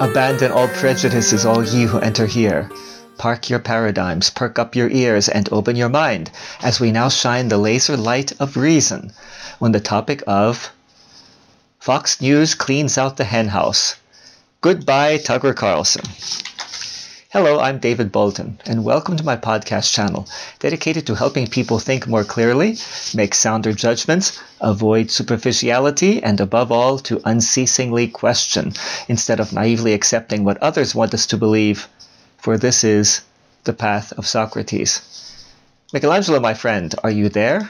Abandon all prejudices, all ye who enter here. Park your paradigms, perk up your ears, and open your mind as we now shine the laser light of reason on the topic of Fox News cleans out the henhouse. Goodbye, Tucker Carlson. Hello, I'm David Bolton, and welcome to my podcast channel dedicated to helping people think more clearly, make sounder judgments, avoid superficiality, and above all, to unceasingly question instead of naively accepting what others want us to believe, for this is the path of Socrates. Michelangelo, my friend, are you there?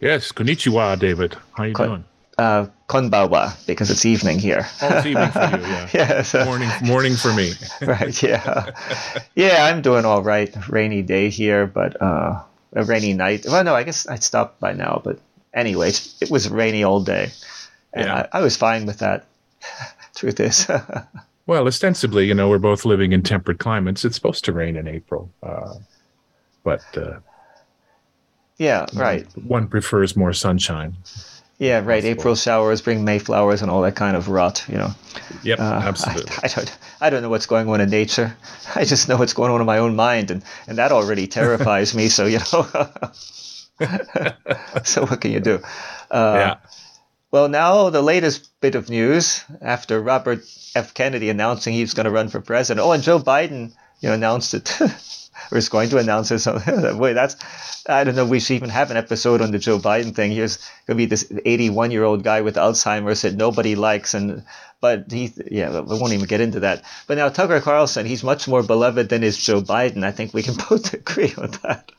Yes, konnichiwa, David. How are you Kon- doing? Uh, konbawa, because it's evening here. Oh, it's evening for you, yeah. yeah, so- Morning, morning for me. right yeah yeah i'm doing all right rainy day here but uh a rainy night well no i guess i'd stopped by now but anyways it was rainy all day and Yeah. I, I was fine with that truth is Well, ostensibly, you know, we're both living in temperate climates. It's supposed to rain in April, uh, but uh, yeah right one prefers more sunshine. Yeah right Possible. april showers bring mayflowers and all that kind of rot you know Yep, Uh, absolutely. I, I don't I don't know what's going on in nature. I just know what's going on in my own mind, and, and that already terrifies me. So you know, so what can you do? Uh, yeah, Well, now the latest bit of news after Robert F. Kennedy announcing he was going to run for president. Oh, and Joe Biden, you know, announced it. or is going to announce it. So, wait, that's I don't know. We should even have an episode on the Joe Biden thing. Here's going to be this 81 year old guy with Alzheimer's that nobody likes, and but he, yeah, we won't even get into that. But now Tucker Carlson, he's much more beloved than is Joe Biden. I think we can both agree on that.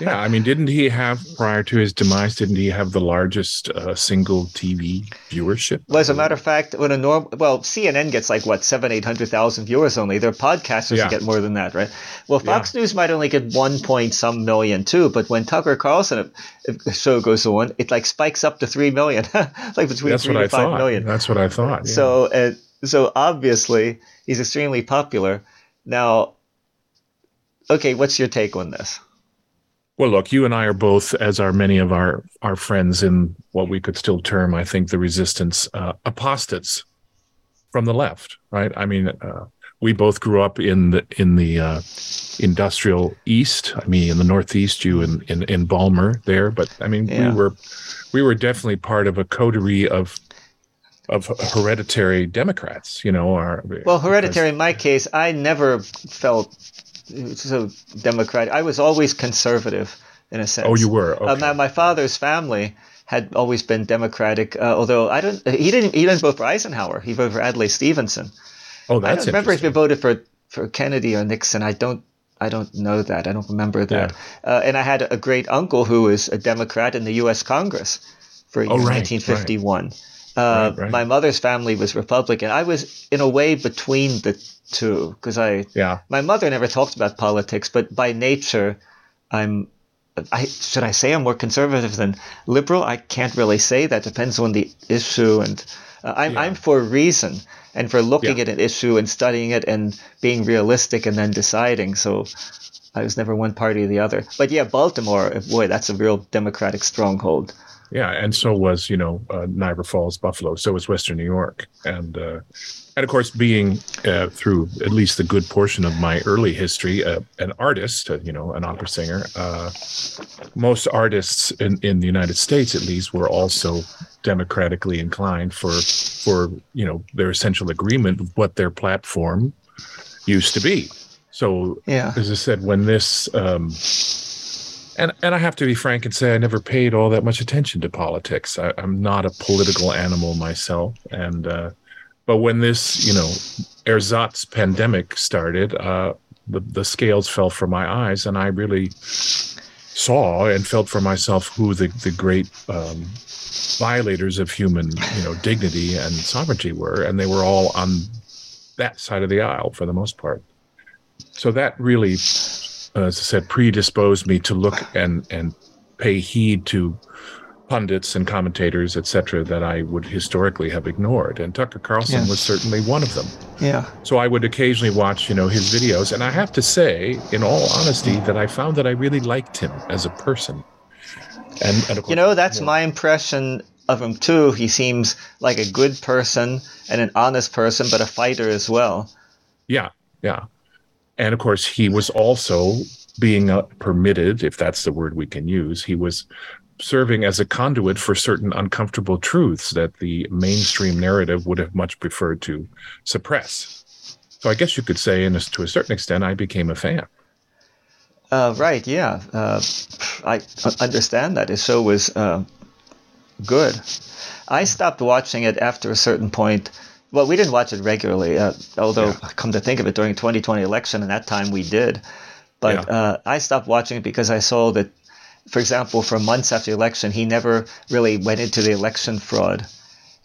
Yeah. I mean, didn't he have prior to his demise? Didn't he have the largest uh, single TV viewership? Well, as a matter of fact, when a norm, well, CNN gets like what seven, eight hundred thousand viewers only. Their podcasters Yeah. get more than that, right? Well, Fox News might only get one point some million too, but when Tucker Carlson show goes on, it like spikes up to three million, like between That's three what to I five thought. million. That's what I thought. yeah. So, uh, so obviously, he's extremely popular. Now, okay, what's your take on this? Well, look, you and I are both, as are many of our our friends in what we could still term, I think, the resistance uh, apostates from the left, right? I mean, uh, we both grew up in the in the uh, industrial East. I mean, in the Northeast, you in in, in Balmer there, but I mean, Yeah. we were we were definitely part of a coterie of of hereditary Democrats. You know, our Well, hereditary. In my case, I never felt so democratic. I was always conservative in a sense. Oh, you were. Uh, Okay. my, my father's family had always been democratic. Uh, although I don't, he didn't. He didn't vote for Eisenhower. He voted for Adlai Stevenson. oh, that's. I don't remember if he voted for for Kennedy or Nixon. I don't. I don't know that. I don't remember that. Uh, and I had a great uncle who was a Democrat in the U.S. Congress for Oh, right, 1951. Uh, Right, right. My mother's family was Republican. I was in a way between the two because I Yeah. my mother never talked about politics, but by nature, I'm. I should I say I'm more conservative than liberal? I can't really say that. Depends on the issue, and uh, I'm Yeah. I'm for reason and for looking Yeah. at an issue and studying it and being realistic and then deciding. So I was never one party or the other. But yeah, Baltimore, boy, that's a real Democratic stronghold. Yeah, and so was you know uh, Niagara Falls, Buffalo. So was Western New York, and uh, and of course, being uh, through at least a good portion of my early history, uh, an artist, uh, you know, an opera singer. Uh, most artists in, in the United States, at least, were also democratically inclined for for you know their essential agreement with what their platform used to be. So Yeah. as I said, when this, um, and and I have to be frank and say I never paid all that much attention to politics. I, I'm not a political animal myself, and uh, but when this, you know, ersatz pandemic started, uh, the the scales fell from my eyes, and I really saw and felt for myself who the the great um, violators of human, you know, dignity and sovereignty were, and they were all on that side of the aisle for the most part. So that really, as I said, predisposed me to look and and pay heed to pundits and commentators, etc., that I would historically have ignored. And Tucker Carlson Yeah. was certainly one of them. Yeah. So I would occasionally watch, you know, his videos, and I have to say, in all honesty, that I found that I really liked him as a person. And, and course, You know, that's more- my impression of him too. He seems like a good person and an honest person, but a fighter as well. Yeah, yeah. And of course, he was also being uh, permitted, if that's the word we can use, he was serving as a conduit for certain uncomfortable truths that the mainstream narrative would have much preferred to suppress. So I guess you could say, and to a certain extent, I became a fan. Uh, right, yeah. Uh, I understand that. His show was uh, good. I stopped watching it after a certain point. Well, we didn't watch it regularly, uh, although, yeah. come to think of it, during 2020 election, and that time we did. But yeah. Uh, I stopped watching it because I saw that for example, for months after the election, he never really went into the election fraud.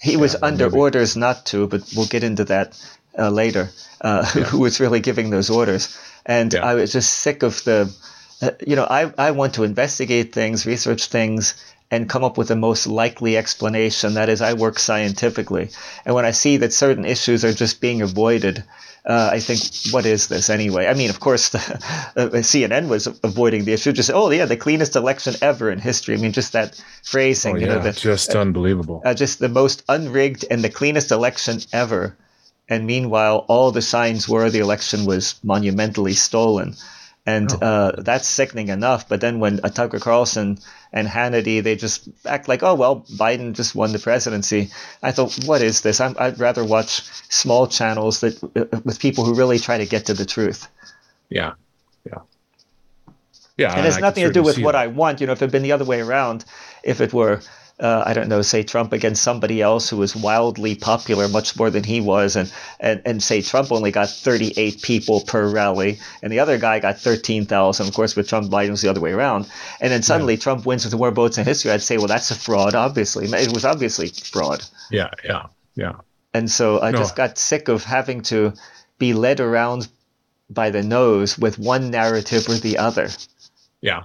He yeah, was under maybe. orders not to, but we'll get into that uh, later. Uh, yeah. Who was really giving those orders? And yeah. I was just sick of the, uh, you know, I, I want to investigate things, research things, and come up with the most likely explanation. That is, I work scientifically. And when I see that certain issues are just being avoided, uh, I think, what is this anyway? I mean, of course, the, uh, CNN was avoiding the issue. Just, oh, yeah, the cleanest election ever in history. I mean, just that phrasing, oh, yeah, you know, the, just uh, unbelievable. Uh, just the most unrigged and the cleanest election ever. And meanwhile, all the signs were the election was monumentally stolen. And oh. uh, that's sickening enough. But then when Tucker Carlson and Hannity, they just act like, oh, well, Biden just won the presidency. I thought, what is this? i would rather watch small channels that uh, with people who really try to get to the truth. Yeah. Yeah. Yeah. And it has nothing to do with what that. I want. You know, if it had been the other way around, if it were uh, I don't know, say Trump against somebody else who was wildly popular, much more than he was, and, and, and say Trump only got 38 people per rally, and the other guy got 13,000. Of course, with Trump, Biden was the other way around. And then suddenly yeah. Trump wins with more votes in history. I'd say, well, that's a fraud, obviously. It was obviously fraud. Yeah, yeah, yeah. And so I no. just got sick of having to be led around by the nose with one narrative or the other. Yeah.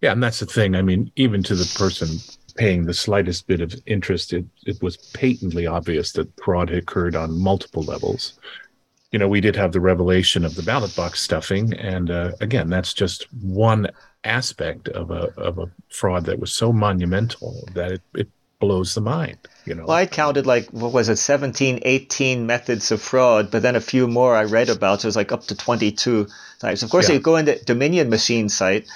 Yeah, and that's the thing. I mean, even to the person paying the slightest bit of interest, it, it was patently obvious that fraud had occurred on multiple levels. You know, we did have the revelation of the ballot box stuffing, and uh, again, that's just one aspect of a of a fraud that was so monumental that it, it blows the mind. You know, well, I counted like what was it, 17, 18 methods of fraud, but then a few more I read about. So it was like up to twenty two types. Of course, yeah. they go into Dominion machine site.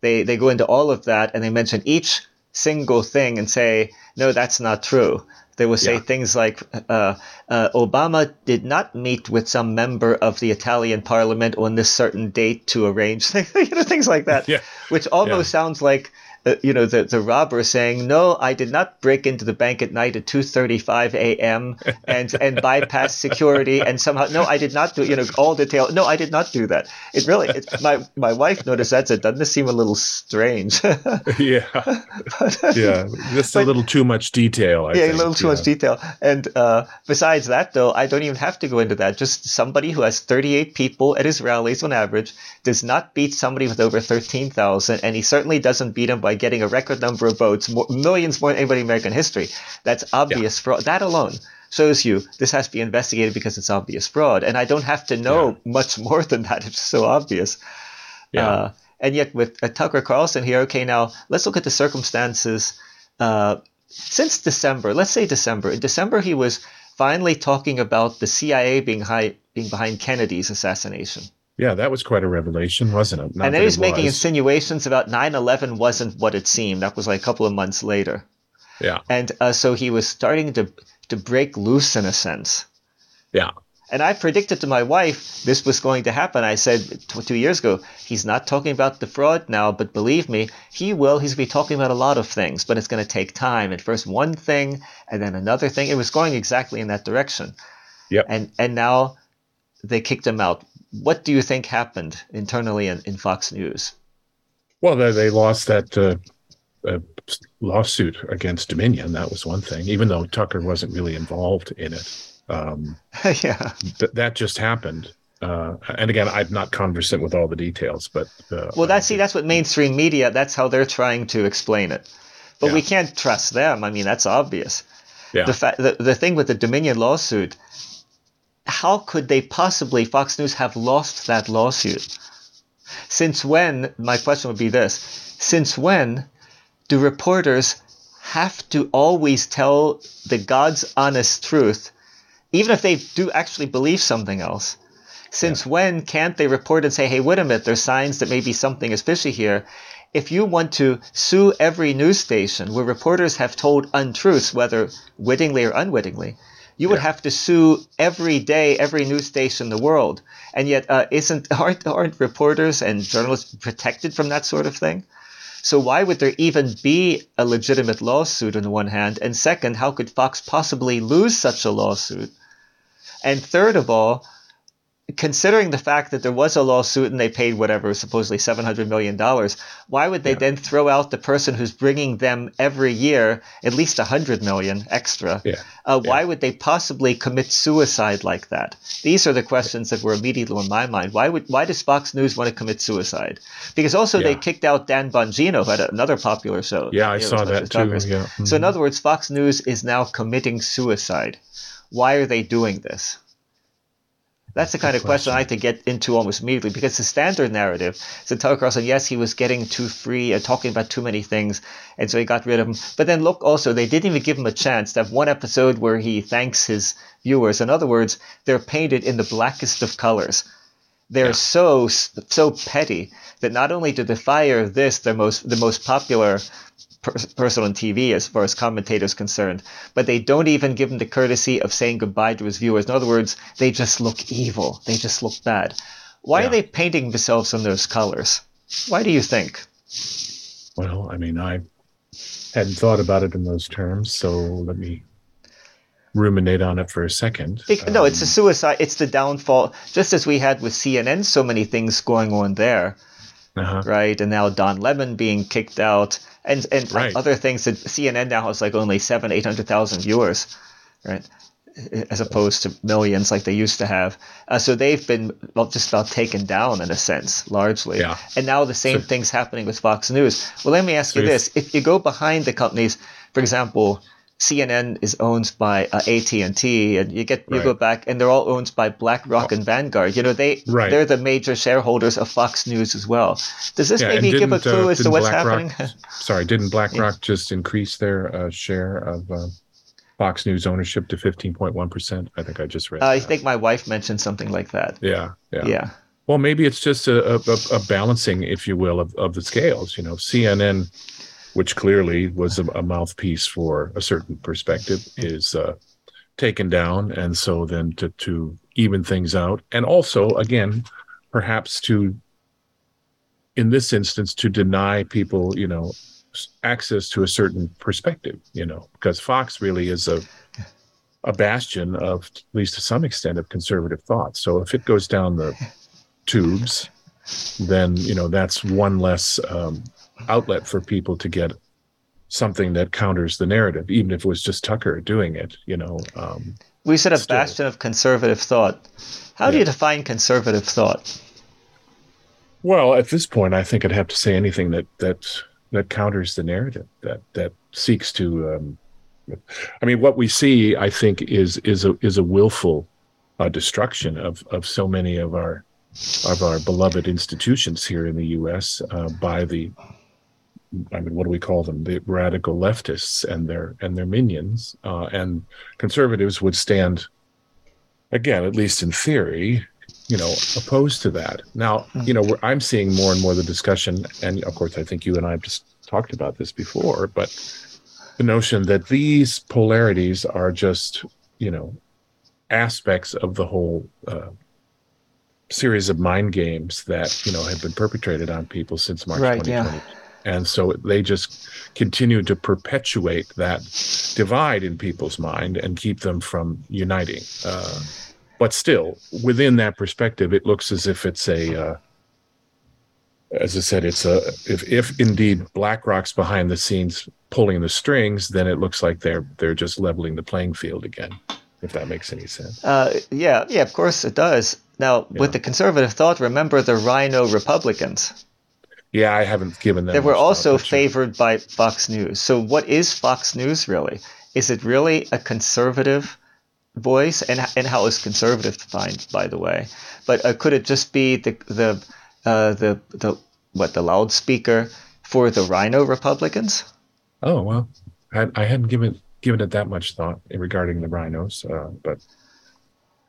They they go into all of that, and they mention each single thing and say, no, that's not true. They will say yeah. things like, uh, uh, Obama did not meet with some member of the Italian parliament on this certain date to arrange things, you know, things like that, yeah. which almost yeah. sounds like uh, you know, the, the robber saying, no, I did not break into the bank at night at 2.35 a.m. and, and bypass security and somehow, no, I did not do, you know, all detail. No, I did not do that. It really, my, my wife noticed that, said, doesn't this seem a little strange? yeah. but, yeah. Just but, a little too much detail. I yeah, think. a little too yeah. much detail. And uh, besides that, though, I don't even have to go into that. Just somebody who has 38 people at his rallies on average does not beat somebody with over 13,000, and he certainly doesn't beat him by getting a record number of votes, more, millions more than anybody in American history. That's obvious yeah. fraud. That alone shows you this has to be investigated because it's obvious fraud. And I don't have to know yeah. much more than that. It's so obvious. Yeah. Uh, and yet with uh, Tucker Carlson here, okay, now let's look at the circumstances. Uh, since December, let's say December. In December, he was finally talking about the CIA being, high, being behind Kennedy's assassination. Yeah, that was quite a revelation, wasn't it? Not and then he's making was. insinuations about 9/11 wasn't what it seemed. That was like a couple of months later. Yeah. And uh, so he was starting to to break loose in a sense. Yeah. And I predicted to my wife this was going to happen. I said t- two years ago, he's not talking about the fraud now, but believe me, he will. He's going to be talking about a lot of things, but it's going to take time. At first, one thing, and then another thing. It was going exactly in that direction. Yep. And and now they kicked him out what do you think happened internally in, in Fox News? Well, they, they lost that uh, uh, lawsuit against Dominion. That was one thing, even though Tucker wasn't really involved in it. Um, yeah, th- that just happened. Uh, and again, I'm not conversant with all the details, but uh, well, that's see, that's what mainstream media. That's how they're trying to explain it, but yeah. we can't trust them. I mean, that's obvious. Yeah. The, fa- the the thing with the Dominion lawsuit how could they possibly, Fox News, have lost that lawsuit? Since when, my question would be this since when do reporters have to always tell the God's honest truth, even if they do actually believe something else? Since yeah. when can't they report and say, hey, wait a minute, there's signs that maybe something is fishy here? If you want to sue every news station where reporters have told untruths, whether wittingly or unwittingly, you would yeah. have to sue every day, every news station in the world. And yet, uh, isn't aren't, aren't reporters and journalists protected from that sort of thing? So why would there even be a legitimate lawsuit on the one hand? And second, how could Fox possibly lose such a lawsuit? And third of all, considering the fact that there was a lawsuit and they paid whatever supposedly 700 million dollars why would they yeah. then throw out the person who's bringing them every year at least 100 million extra yeah. Uh, yeah. why would they possibly commit suicide like that these are the questions that were immediately in my mind why would why does fox news want to commit suicide because also they kicked out dan bongino who had another popular show yeah i saw that too. Mm-hmm. so in other words fox news is now committing suicide why are they doing this that's the kind of question. I like to get into almost immediately because the standard narrative is that Tucker Carlson, yes, he was getting too free and talking about too many things, and so he got rid of him. But then look, also they didn't even give him a chance to have one episode where he thanks his viewers. In other words, they're painted in the blackest of colors. They're yeah. so so petty that not only do they fire this, their most the most popular person on TV as far as commentators concerned, but they don't even give him the courtesy of saying goodbye to his viewers. In other words, they just look evil. They just look bad. Why yeah. are they painting themselves in those colors? Why do you think? Well, I mean, I hadn't thought about it in those terms, so let me ruminate on it for a second. no, um, it's a um, suicide. It's the downfall. Just as we had with CNN, so many things going on there, uh-huh. right? And now Don Lemon being kicked out and and right. other things that CNN now has like only seven, eight hundred thousand viewers, right? As opposed to millions like they used to have. Uh, so they've been well, just about taken down in a sense, largely. Yeah. And now the same so, thing's happening with Fox News. Well, let me ask so you this: if you go behind the companies, for example, CNN is owned by uh, AT&T, and you get you right. go back, and they're all owned by BlackRock and Vanguard. You know, they right. they're the major shareholders of Fox News as well. Does this yeah, maybe give a clue uh, as to what's happening? Sorry, didn't BlackRock yeah. just increase their uh, share of uh, Fox News ownership to fifteen point one percent? I think I just read. I think my wife mentioned something like that. Yeah, yeah, yeah. Well, maybe it's just a, a, a balancing, if you will, of, of the scales. You know, CNN which clearly was a, a mouthpiece for a certain perspective, is uh, taken down, and so then to to even things out, and also again, perhaps to in this instance to deny people, you know, access to a certain perspective, you know, because Fox really is a a bastion of, at least to some extent, of conservative thought. So if it goes down the tubes, then you know that's one less um, outlet for people to get something that counters the narrative, even if it was just Tucker doing it. You know, um, we said a still. bastion of conservative thought. How yeah. do you define conservative thought? Well, at this point, I think I'd have to say anything that that that counters the narrative that that seeks to. Um, I mean, what we see, I think, is is a is a willful uh, destruction of of so many of our of our beloved institutions here in the U.S. Uh, by the I mean, what do we call them? The radical leftists and their and their minions, uh, and conservatives would stand again, at least in theory, you know, opposed to that. Now, you know, I'm seeing more and more the discussion, and of course, I think you and I have just talked about this before, but the notion that these polarities are just, you know, aspects of the whole uh, series of mind games that you know have been perpetrated on people since March right, 2020. Yeah. And so they just continue to perpetuate that divide in people's mind and keep them from uniting. Uh, but still, within that perspective, it looks as if it's a, uh, as I said, it's a, if, if indeed BlackRock's behind the scenes pulling the strings, then it looks like they're, they're just leveling the playing field again, if that makes any sense. Uh, yeah, yeah, of course it does. Now, yeah. with the conservative thought, remember the RINO Republicans yeah, I haven't given them. They were also favored by Fox News. So, what is Fox News really? Is it really a conservative voice? And and how is conservative defined, by the way? But uh, could it just be the the uh, the the what the loudspeaker for the RINO Republicans? Oh well, I, I hadn't given given it that much thought regarding the RINOs, uh, but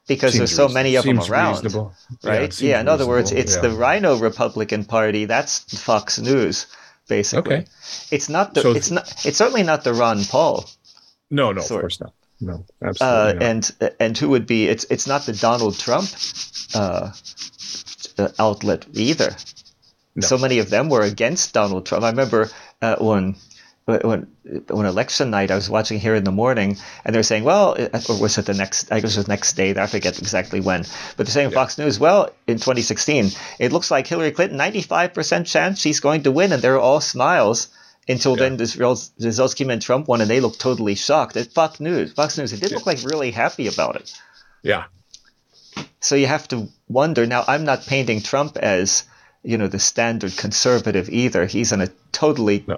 because there's so many of them around, reasonable. right? seems Yeah. in other words, it's yeah. the RINO Republican Party. That's Fox News, basically. Okay. It's not the. So- it's not. It's certainly not the Ron Paul. no, no, sort. of course not. No, Uh, absolutely not. and and who would be? It's it's not the Donald Trump uh, uh, outlet either. No. So many of them were against Donald Trump. I remember uh, when when when election night, I was watching here in the morning, and they're saying, well, uh, or was it the next? I guess it was the next day. I forget exactly when, but they're saying on Fox News, well, in 2016, it looks like Hillary Clinton, 95% chance she's going to win, and they're all smiles. Until then, the results, the results came in Trump won, and they looked totally shocked. At Fox News, Fox News, it did look like really happy about it. yeah, So you have to wonder. Now, I'm not painting Trump as, you know, the standard conservative either. He's in a totally No.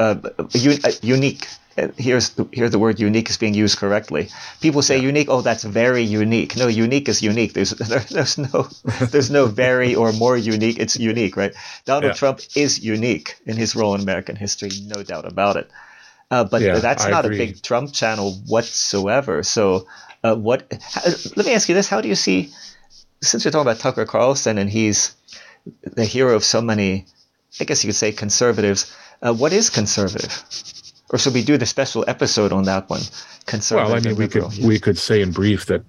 uh, un- uh, unique. uh, Here's the, here the word unique is being used correctly. People say unique. Oh, that's very unique. No, unique is unique. There's there, there's no there's no very or more unique. It's unique, right? Donald Yeah. Trump is unique in his role in American history, no doubt about it. Uh, but Yeah, that's I not agree. a big Trump channel whatsoever. So, uh, what? How, let me ask you this: How do you see? Since you're talking about Tucker Carlson and he's the hero of so many, I guess you could say conservatives. Uh, what is conservative? Or should we do the special episode on that one? Conservative. well, I mean, we liberal. could we could say in brief that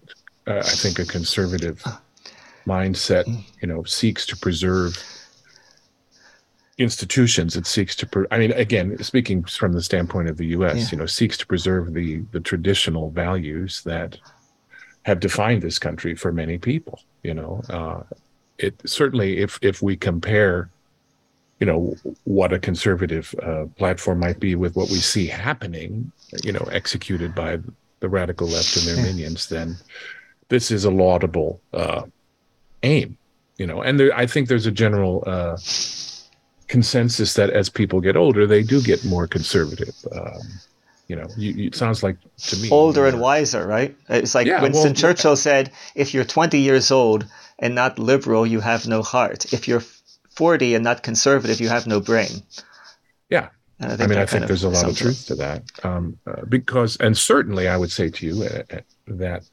uh, I think a conservative mindset, you know, seeks to preserve institutions. It seeks to, pre- I mean, again, speaking from the standpoint of the U.S., Yeah. you know, seeks to preserve the the traditional values that have defined this country for many people. You know, uh, it certainly if if we compare you know what a conservative uh, platform might be with what we see happening you know executed by the radical left and their minions then this is a laudable uh, aim you know and there, i think there's a general uh, consensus that as people get older they do get more conservative um, you know you, you, it sounds like to me older and you're- wiser, right? It's like Yeah, Winston well, Churchill said, "If you're 20 years old and not liberal, you have no heart. If you're 40 and not conservative, you have no brain." yeah And I that mean, I think there's a lot of sums it truth to that. Um, uh, because, and certainly, I would say to you uh, uh, that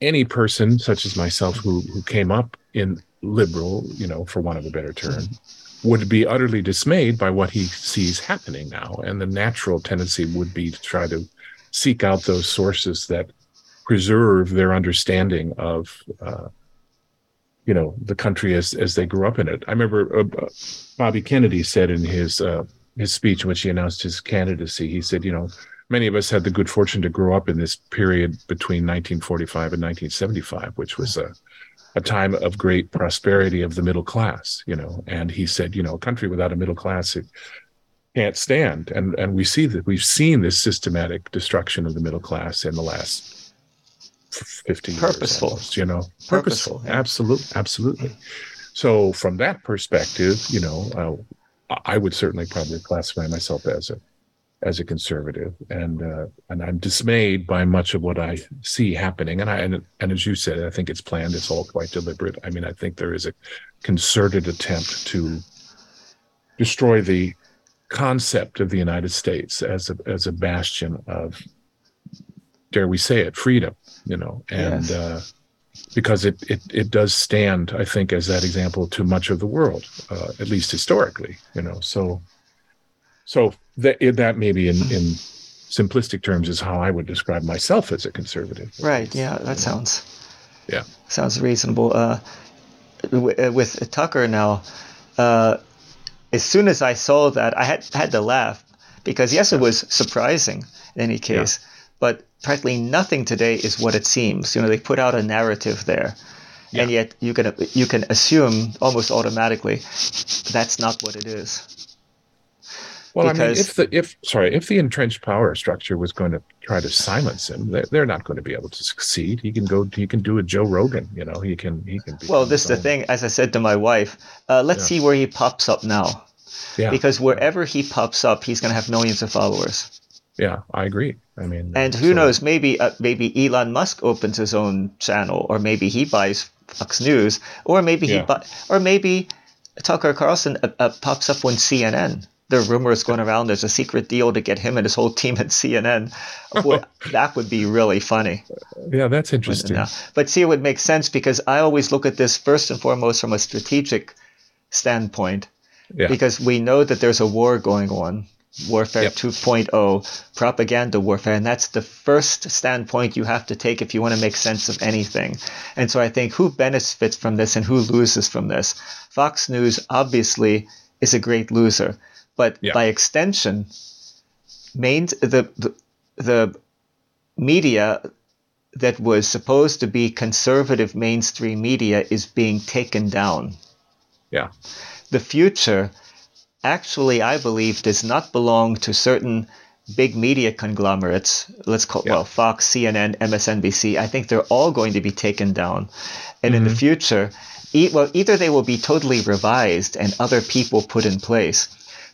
any person such as myself who who came up in liberal, you know, for want of a better term, would be utterly dismayed by what he sees happening now, and the natural tendency would be to try to seek out those sources that preserve their understanding of. Uh, you know the country as as they grew up in it. I remember uh, Bobby Kennedy said in his uh, his speech when he announced his candidacy, he said, you know, many of us had the good fortune to grow up in this period between 1945 and 1975, which was a a time of great prosperity of the middle class, you know. And he said, you know, a country without a middle class it can't stand. And and we see that we've seen this systematic destruction of the middle class in the last 50 years Purposeful. almost, you know? Purposeful, purposeful, yeah. absolutely absolutely. So from that perspective you know uh, i would certainly probably classify myself as a as a conservative. And uh, and i'm dismayed by much of what i see happening. And i and, and as you said i think it's planned. It's all quite deliberate. I mean i think there is a concerted attempt to destroy the concept of the united states as a as a bastion of dare we say it freedom you know and Yes. uh because it, it it does stand i think as that example to much of the world uh, at least historically you know so so that that maybe in in simplistic terms is how i would describe myself as a conservative Right. Yeah, that sounds. Yeah. Sounds reasonable. Uh, w- uh, with Tucker now, uh, as soon as I saw that, I had had to laugh because yes, it was surprising in any case, but practically nothing today is what it seems. You know, they put out a narrative there. And yet you can you can assume almost automatically that's not what it is. well i mean if the if sorry if the entrenched power structure was going to try to silence him they're, they're not going to be able to succeed he can go he can do a joe rogan you know he can he can Well, this is the thing. As I said to my wife, uh, let's Yeah. see where he pops up now. yeah Because wherever he pops up, he's going to have millions of followers. Yeah i agree i mean And who so- knows? Maybe uh, maybe Elon Musk opens his own channel, or maybe he buys Fox News, or maybe he Yeah. bu- or maybe Tucker Carlson uh, uh, pops up on CNN. there are rumors going around. There's a secret deal to get him and his whole team at CNN. Boy, that would be really funny. Yeah, that's interesting. But see, it would make sense because I always look at this first and foremost from a strategic standpoint. Yeah. Because we know that there's a war going on, warfare yep. 2.0, propaganda warfare, and that's the first standpoint you have to take if you want to make sense of anything. And so I think who benefits from this and who loses from this? Fox News obviously is a great loser but by extension, main the, the the media that was supposed to be conservative mainstream media is being taken down. Yeah. The future actually I believe does not belong to certain big media conglomerates. Let's call yeah. well Fox, CNN, MSNBC. I think they're all going to be taken down. And mm-hmm. in the mm-hmm. future, e- well either they will be totally revised and other people put in place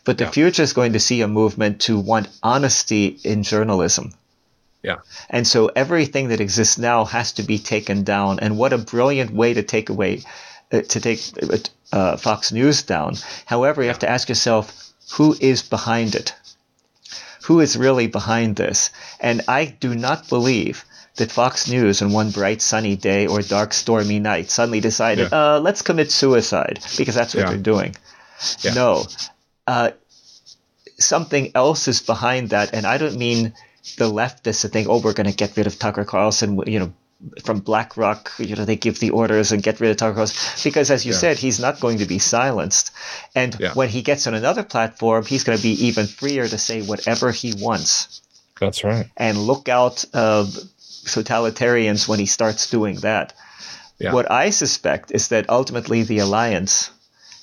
but the yeah. future is going to see a movement to want honesty in journalism. Yeah. And so everything that exists now has to be taken down. And what a brilliant way to take away, to take uh, uh Fox News down. However, you have to ask yourself, who is behind it? Who is really behind this? And I do not believe that Fox News on one bright sunny day or dark stormy night suddenly decided, yeah. uh, let's commit suicide because that's what yeah. they're doing. Yeah. No, uh, something else is behind that, and I don't mean the leftists to think, oh, we're going to get rid of Tucker Carlson, you know, from BlackRock, you know, they give the orders and get rid of Tucker Carlson, because as you yeah. said, he's not going to be silenced, and yeah. when he gets on another platform, he's going to be even freer to say whatever he wants. That's right. And look out, uh, totalitarians, when he starts doing that. Yeah. What I suspect is that ultimately the alliance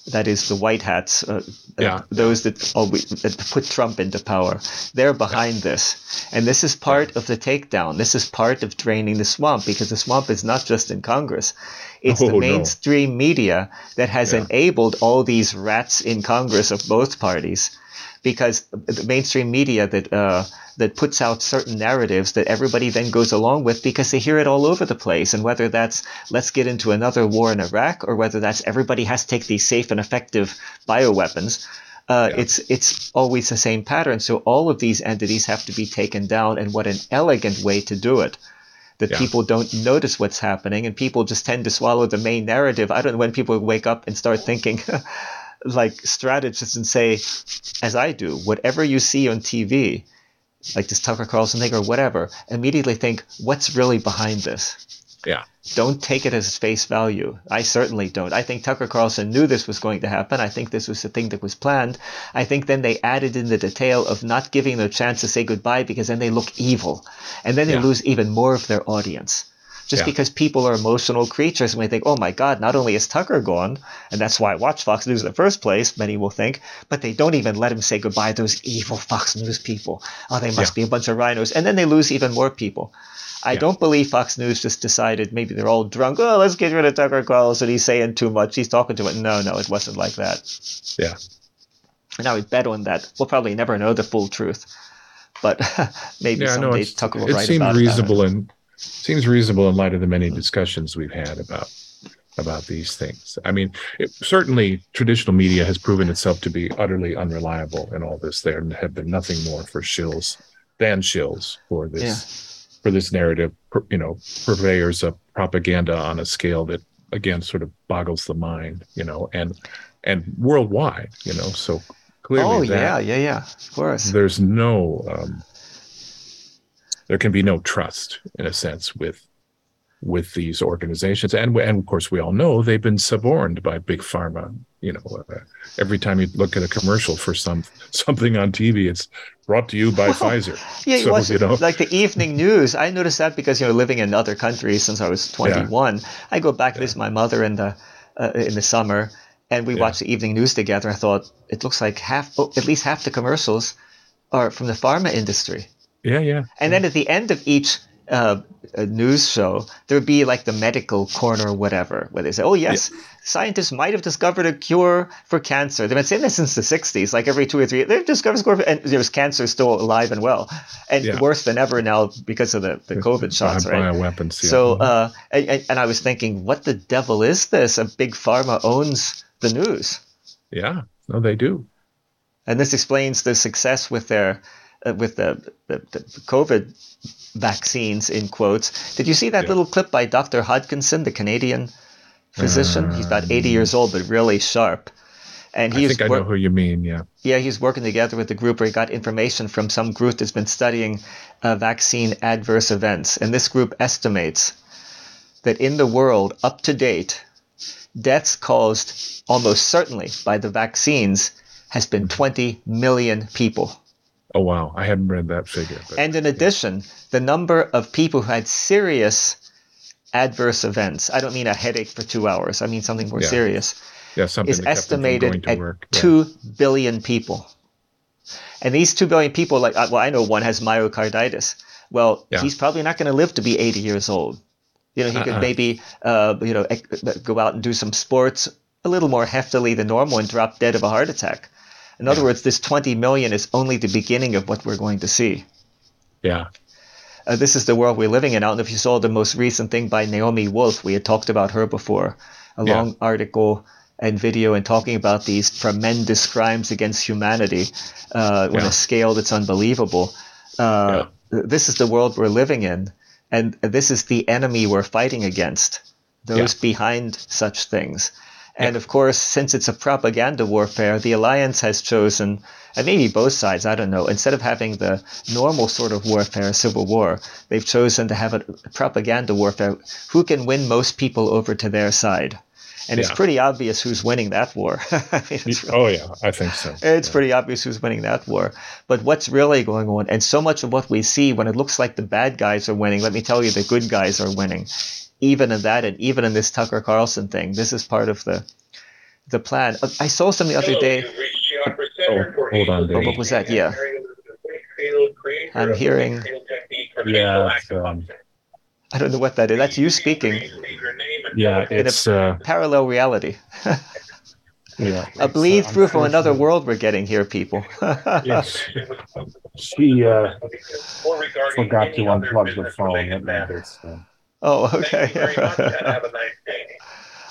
that is the white hats, uh, uh yeah. those that, always, that put Trump into power. They're behind yeah. this. And this is part of the takedown. This is part of draining the swamp because the swamp is not just in Congress. It's oh, the mainstream no. media that has yeah. enabled all these rats in Congress of both parties because the mainstream media that uh, that puts out certain narratives that everybody then goes along with because they hear it all over the place. And whether that's let's get into another war in Iraq or whether that's everybody has to take these safe and effective bioweapons. Uh, yeah. It's it's always the same pattern. So all of these entities have to be taken down, and what an elegant way to do it! That yeah. people don't notice what's happening, and people just tend to swallow the main narrative. I don't know when people wake up and start thinking, like strategists and say, as I do, whatever you see on TV, like this Tucker Carlson thing or whatever, immediately think, what's really behind this? Yeah. Don't take it as face value. I certainly don't. I think Tucker Carlson knew this was going to happen. I think this was the thing that was planned. I think then they added in the detail of not giving them a chance to say goodbye because then they look evil. And then they yeah. lose even more of their audience just yeah. because people are emotional creatures and we think, oh my God, not only is Tucker gone, and that's why I watch Fox News in the first place, many will think, but they don't even let him say goodbye to those evil Fox News people. Oh, they must yeah. be a bunch of RINOs. And then they lose even more people. I yeah. don't believe Fox News just decided maybe they're all drunk. Oh, let's get rid of Tucker Carlson. He's saying too much. He's talking too much. No, no, it wasn't like that. Yeah. Now we bet on that. We'll probably never know the full truth, but maybe yeah, someday no, Tucker will it write about it. It seemed reasonable and seems reasonable in light of the many discussions we've had about about these things. I mean, it, certainly traditional media has proven itself to be utterly unreliable in all this. There have been nothing more for shills than shills for this yeah. for this narrative. You know, purveyors of propaganda on a scale that again sort of boggles the mind. You know, and and worldwide. You know, so clearly. Oh yeah, yeah, yeah. Of course. There's no. Um, there can be no trust in a sense with with these organizations. And and of course we all know they've been suborned by big pharma. You know uh, every time you look at a commercial for some something on tv it's brought to you by well, pfizer. yeah so, was, you know. like the evening news. I noticed that because you know living in other countries since i was 21 yeah. i go back yeah. visit my mother in the uh, in the summer and we yeah. watch the evening news together. I thought it looks like half oh, at least half the commercials are from the pharma industry yeah, yeah. And then at the end of each uh, news show, there would be like the medical corner or whatever, where they say, oh, yes, yeah. scientists might have discovered a cure for cancer. They've been saying this since the 60s, like every two or three, they've discovered, a cure and there's cancer still alive and well, and yeah. worse than ever now because of the, the COVID shots, right? Bioweapons, yeah. So, uh, and, and I was thinking, what the devil is this? A big pharma owns the news. Yeah, no, they do. and this explains the success with their uh, with the, the, the COVID vaccines in quotes. Did you see that Yeah. little clip by Dr. Hodkinson, the Canadian physician? He's about 80 years old, but really sharp. And I he's think I know who you mean. Yeah. yeah, he's working together with the group where he got information from some group that's been studying uh, vaccine adverse events. And this group estimates that in the world, up to date, deaths caused almost certainly by the vaccines has been 20 million people. Oh wow, I hadn't read that figure. But And in addition, the number of people who had serious adverse events, I don't mean a headache for two hours, I mean something more Yeah. serious, yeah, something is that kept them from going estimated at work. Yeah. 2 billion people. And these 2 billion people, like, uh, well, I know one has myocarditis. Well, Yeah. he's probably not going to live to be 80 years old. You know, he could Uh-uh. maybe, uh, you know, go out and do some sports a little more heftily than normal and drop dead of a heart attack. In other words, this 20 million is only the beginning of what we're going to see. Yeah. Uh, this is the world we're living in. I don't know if you saw the most recent thing by Naomi Wolf. We had talked about her before. A Yeah. long article and video and talking about these tremendous crimes against humanity uh, on Yeah. a scale that's unbelievable. Uh, This is the world we're living in, and this is the enemy we're fighting against. Those behind such things. And of course, since it's a propaganda warfare, the alliance has chosen, and maybe both sides, I don't know, instead of having the normal sort of warfare, civil war, they've chosen to have a propaganda warfare. Who can win most people over to their side? And it's pretty obvious who's winning that war. I mean, it's Oh yeah, I think so. it's pretty obvious who's winning that war. But what's really going on, and so much of what we see when it looks like the bad guys are winning, let me tell you, the good guys are winning. Even in that, and even in this Tucker Carlson thing, this is part of the the plan. Uh, I saw some the other day. Oh, hold on, Oh, Dave. what was that? Yeah. I'm hearing. Yeah, um, I don't know what that is. That's you speaking. yeah, it's uh, Parallel reality. yeah. A bleed through from another world we're getting here, people. Yes. She uh, forgot to unplug the phone. That matters. So. Oh, okay.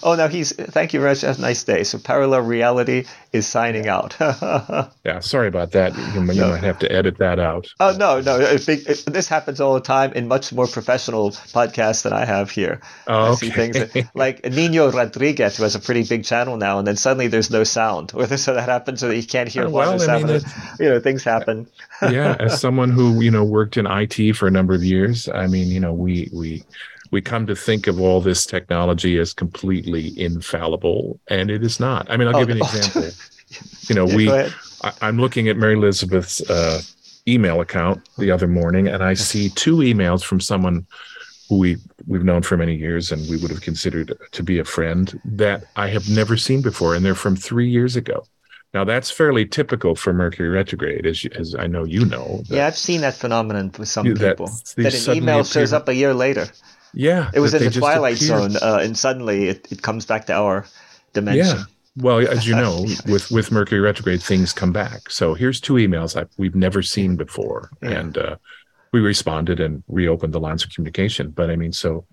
oh, now he's. Thank you very much. Have a nice day. So, parallel reality is signing out. Yeah, sorry about that. You, you No. might have to edit that out. Oh no, no! It, it, this happens all the time in much more professional podcasts than I have here. Oh, I see things okay. that- like Nino Rodriguez, who has a pretty big channel now, and then suddenly there's no sound, or so that happens, so that you can't hear Oh, well, is I mean, happening. You know, things happen. yeah, as someone who you know worked in IT for a number of years, I mean, you know, we we we come to think of all this technology as completely infallible, and it is not. I mean, I'll Oh, give you an example. You know, Yeah, we I, i'm looking at Mary Elizabeth's uh, email account the other morning, and I see two emails from someone who we we've known for many years, and we would have considered to be a friend that I have never seen before, and they're from three years ago. Now that's fairly typical for Mercury retrograde, as you, as I know you know. Yeah, I've seen that phenomenon with some Yeah, that people. That an email shows up a year later. Yeah. It was in the Twilight appear. Zone, uh, and suddenly it, it comes back to our dimension. Yeah. Well, as you know, with with Mercury retrograde, things come back. So here's two emails I, we've never seen before, Yeah. and uh, we responded and reopened the lines of communication. But I mean, so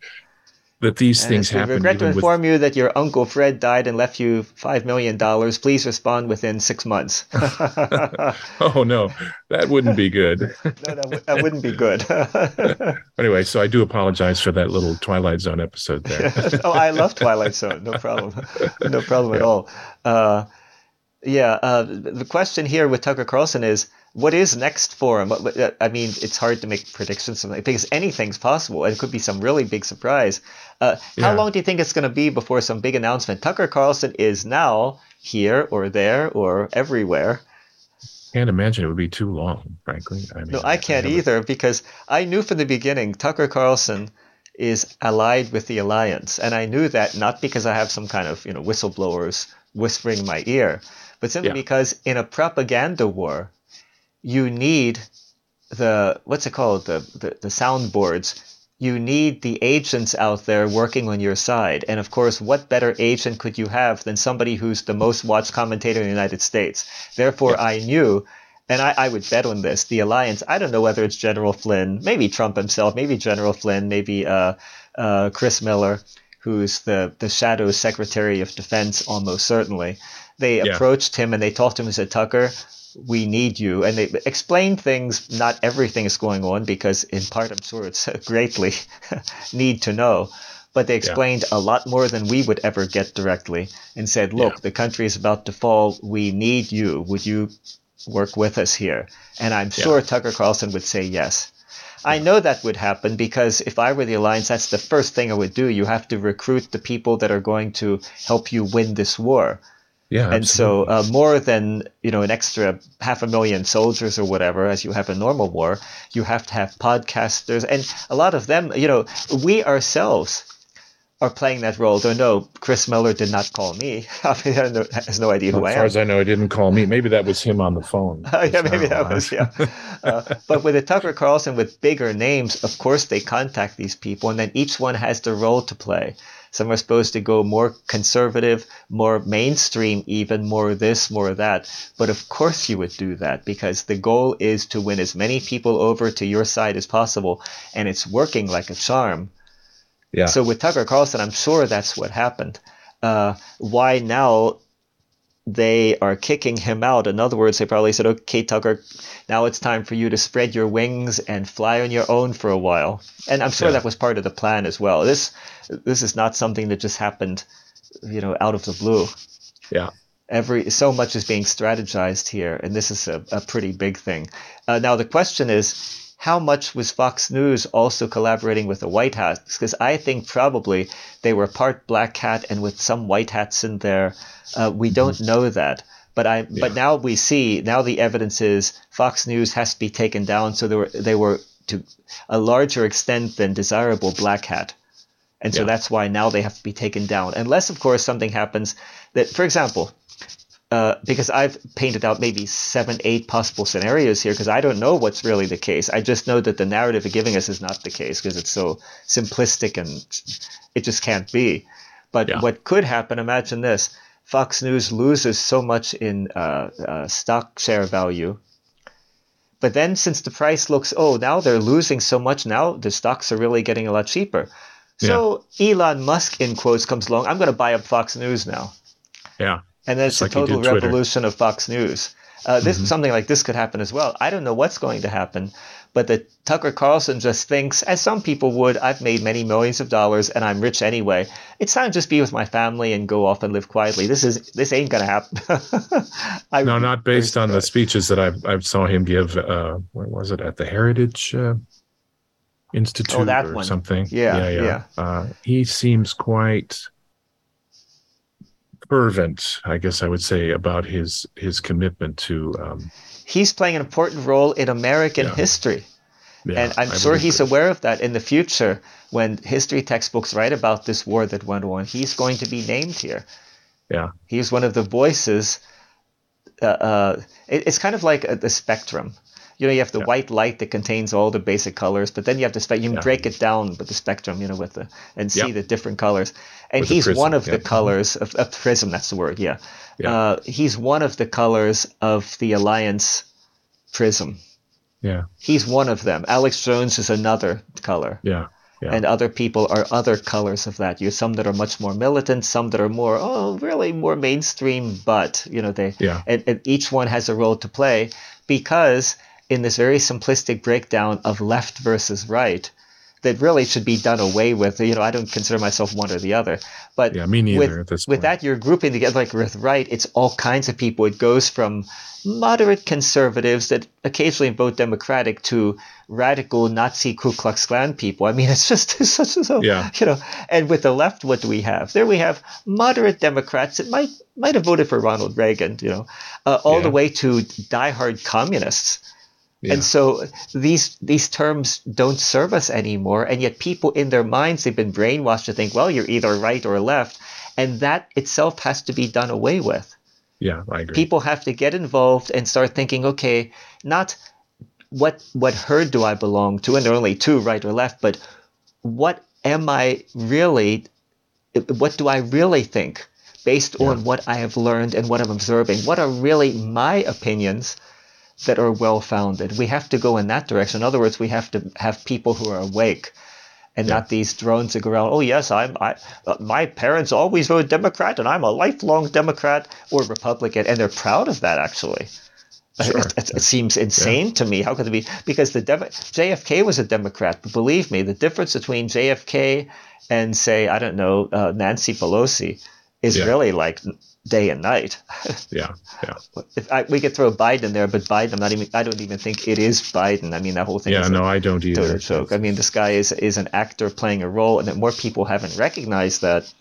that these And things happen. we regret to even with- inform you that your uncle Fred died and left you five million dollars. Please respond within six months. oh no, that wouldn't be good. that, w- that wouldn't be good. anyway, so I do apologize for that little Twilight Zone episode there. oh, I love Twilight Zone. No problem. No problem at all. Uh, yeah. Uh, the question here with Tucker Carlson is, what is next for him? I mean, it's hard to make predictions on because anything's possible. It could be some really big surprise. Uh, how Yeah. long do you think it's going to be before some big announcement? Tucker Carlson is now here or there or everywhere. Can't imagine it would be too long, frankly. I mean, No, I can't haven't- either because I knew from the beginning Tucker Carlson is allied with the alliance, and I knew that not because I have some kind of you know whistleblowers whispering in my ear, but simply Yeah. because in a propaganda war, you need the what's it called the the, the soundboards. You need the agents out there working on your side, and of course, what better agent could you have than somebody who's the most watched commentator in the United States? Therefore, I knew and I, I would bet on this. The alliance. I don't know whether it's General Flynn, maybe Trump himself, maybe General Flynn, maybe uh, uh, Chris Miller, who's the the shadow Secretary of Defense, almost certainly. They Yeah. approached him and they talked to him and said, Tucker, we need you. And they explain things, not everything is going on, because in part, I'm sure it's greatly need to know. But they explained yeah. a lot more than we would ever get directly and said, look, yeah. the country is about to fall. We need you. Would you work with us here? And I'm sure yeah. Tucker Carlson would say yes. I know that would happen because if I were the alliance, that's the first thing I would do. You have to recruit the people that are going to help you win this war. Yeah, and so uh, more than you know an extra half a million soldiers or whatever, as you have a normal war, you have to have podcasters, and a lot of them, you know, we ourselves are playing that role. Though no, Chris Miller did not call me. I mean, I has no idea who I am. As far as I know, he didn't call me. Maybe that was him on the phone. yeah, maybe that was yeah. Uh, but with a Tucker Carlson with bigger names, of course they contact these people, and then each one has their role to play. Some are supposed to go more conservative, more mainstream, even more this, more that. But of course you would do that because the goal is to win as many people over to your side as possible, and it's working like a charm. Yeah. So with Tucker Carlson, I'm sure that's what happened. Uh, why now they are kicking him out? In other words, they probably said, "Okay, Tucker, now it's time for you to spread your wings and fly on your own for a while." And I'm sure yeah. that was part of the plan as well. This this is not something that just happened, you know, out of the blue. Yeah. Every so much is being strategized here, and this is a, a pretty big thing. Uh, now the question is how much was Fox News also collaborating with the White Hats? Because I think probably they were part black hat and with some white hats in there. Uh, we don't mm-hmm. know that. But I, yeah. but now we see now the evidence is Fox News has to be taken down. So they were they were to a larger extent than desirable black hat, and so yeah. that's why now they have to be taken down. Unless of course something happens that, for example, uh, because I've painted out maybe seven, eight possible scenarios here because I don't know what's really the case. I just know that the narrative they're giving us is not the case because it's so simplistic and it just can't be. But yeah. what could happen, imagine this Fox News loses so much in uh, uh, stock share value. But then, since the price looks, oh, now they're losing so much, now the stocks are really getting a lot cheaper. So yeah. Elon Musk, in quotes, comes along. I'm going to buy up Fox News now. Yeah. And then it's like a total revolution of Fox News. Uh, this mm-hmm. something like this could happen as well. I don't know what's going to happen, but that Tucker Carlson just thinks, as some people would, I've made many millions of dollars and I'm rich anyway. It's time to just be with my family and go off and live quietly. This is this ain't gonna happen. no, not based on the speeches that I I saw him give. Uh, where was it at the Heritage uh, Institute oh, or one. something? Yeah, yeah. yeah. yeah. Uh, he seems quite fervent, I guess I would say, about his his commitment to. Um, he's playing an important role in American yeah. history. Yeah, and I'm I sure he's aware of that in the future when history textbooks write about this war that went on. He's going to be named here. Yeah. He's one of the voices. Uh, uh, it, it's kind of like a, the spectrum you know you have the yeah. white light that contains all the basic colors but then you have the spec you yeah. break it down with the spectrum you know with the and see the different colors. And with he's prism, one of the colors of, of prism that's the word yeah, uh, he's one of the colors of the alliance prism. Yeah. He's one of them. Alex jones is another color. Yeah. Yeah. And other people are other colors of that. You some that are much more militant, some that are more oh really more mainstream, but you know they yeah. and, and each one has a role to play because in this very simplistic breakdown of left versus right that really should be done away with. You know, I don't consider myself one or the other, but yeah, me neither. With, with that, you're grouping together like with right. It's all kinds of people. It goes from moderate conservatives that occasionally vote Democratic to radical Nazi Ku Klux Klan people. I mean, it's just it's such a yeah. you know. And with the left, what do we have? There we have moderate Democrats that might might have voted for Ronald Reagan. You know, uh, all yeah. the way to diehard communists yeah. And so these these terms don't serve us anymore, and yet people in their minds they've been brainwashed to think, well, you're either right or left, and that itself has to be done away with. Yeah, I agree. People have to get involved and start thinking, okay, not what what herd do I belong to, and there are only two, right or left, but what am I really? What do I really think? Based yeah. on what I have learned and what I'm observing, what are really my opinions? That are well founded. We have to go in that direction. In other words, we have to have people who are awake and yeah. not these drones that go around. Oh yes, I'm. I, uh, my parents always voted Democrat, and I'm a lifelong Democrat or Republican, and they're proud of that actually. Sure. It, it, it, seems insane yeah. to me. How could it be? Because the Dem- JFK was a Democrat, but believe me, the difference between JFK and say I don't know uh, Nancy Pelosi is yeah. really like day and night. yeah, yeah. If I, we could throw Biden in there, but Biden, I'm not even. I don't even think it is Biden. I mean, that whole thing. Yeah, no, I I don't either. Joke. I mean, this guy is is an actor playing a role, and that more people haven't recognized that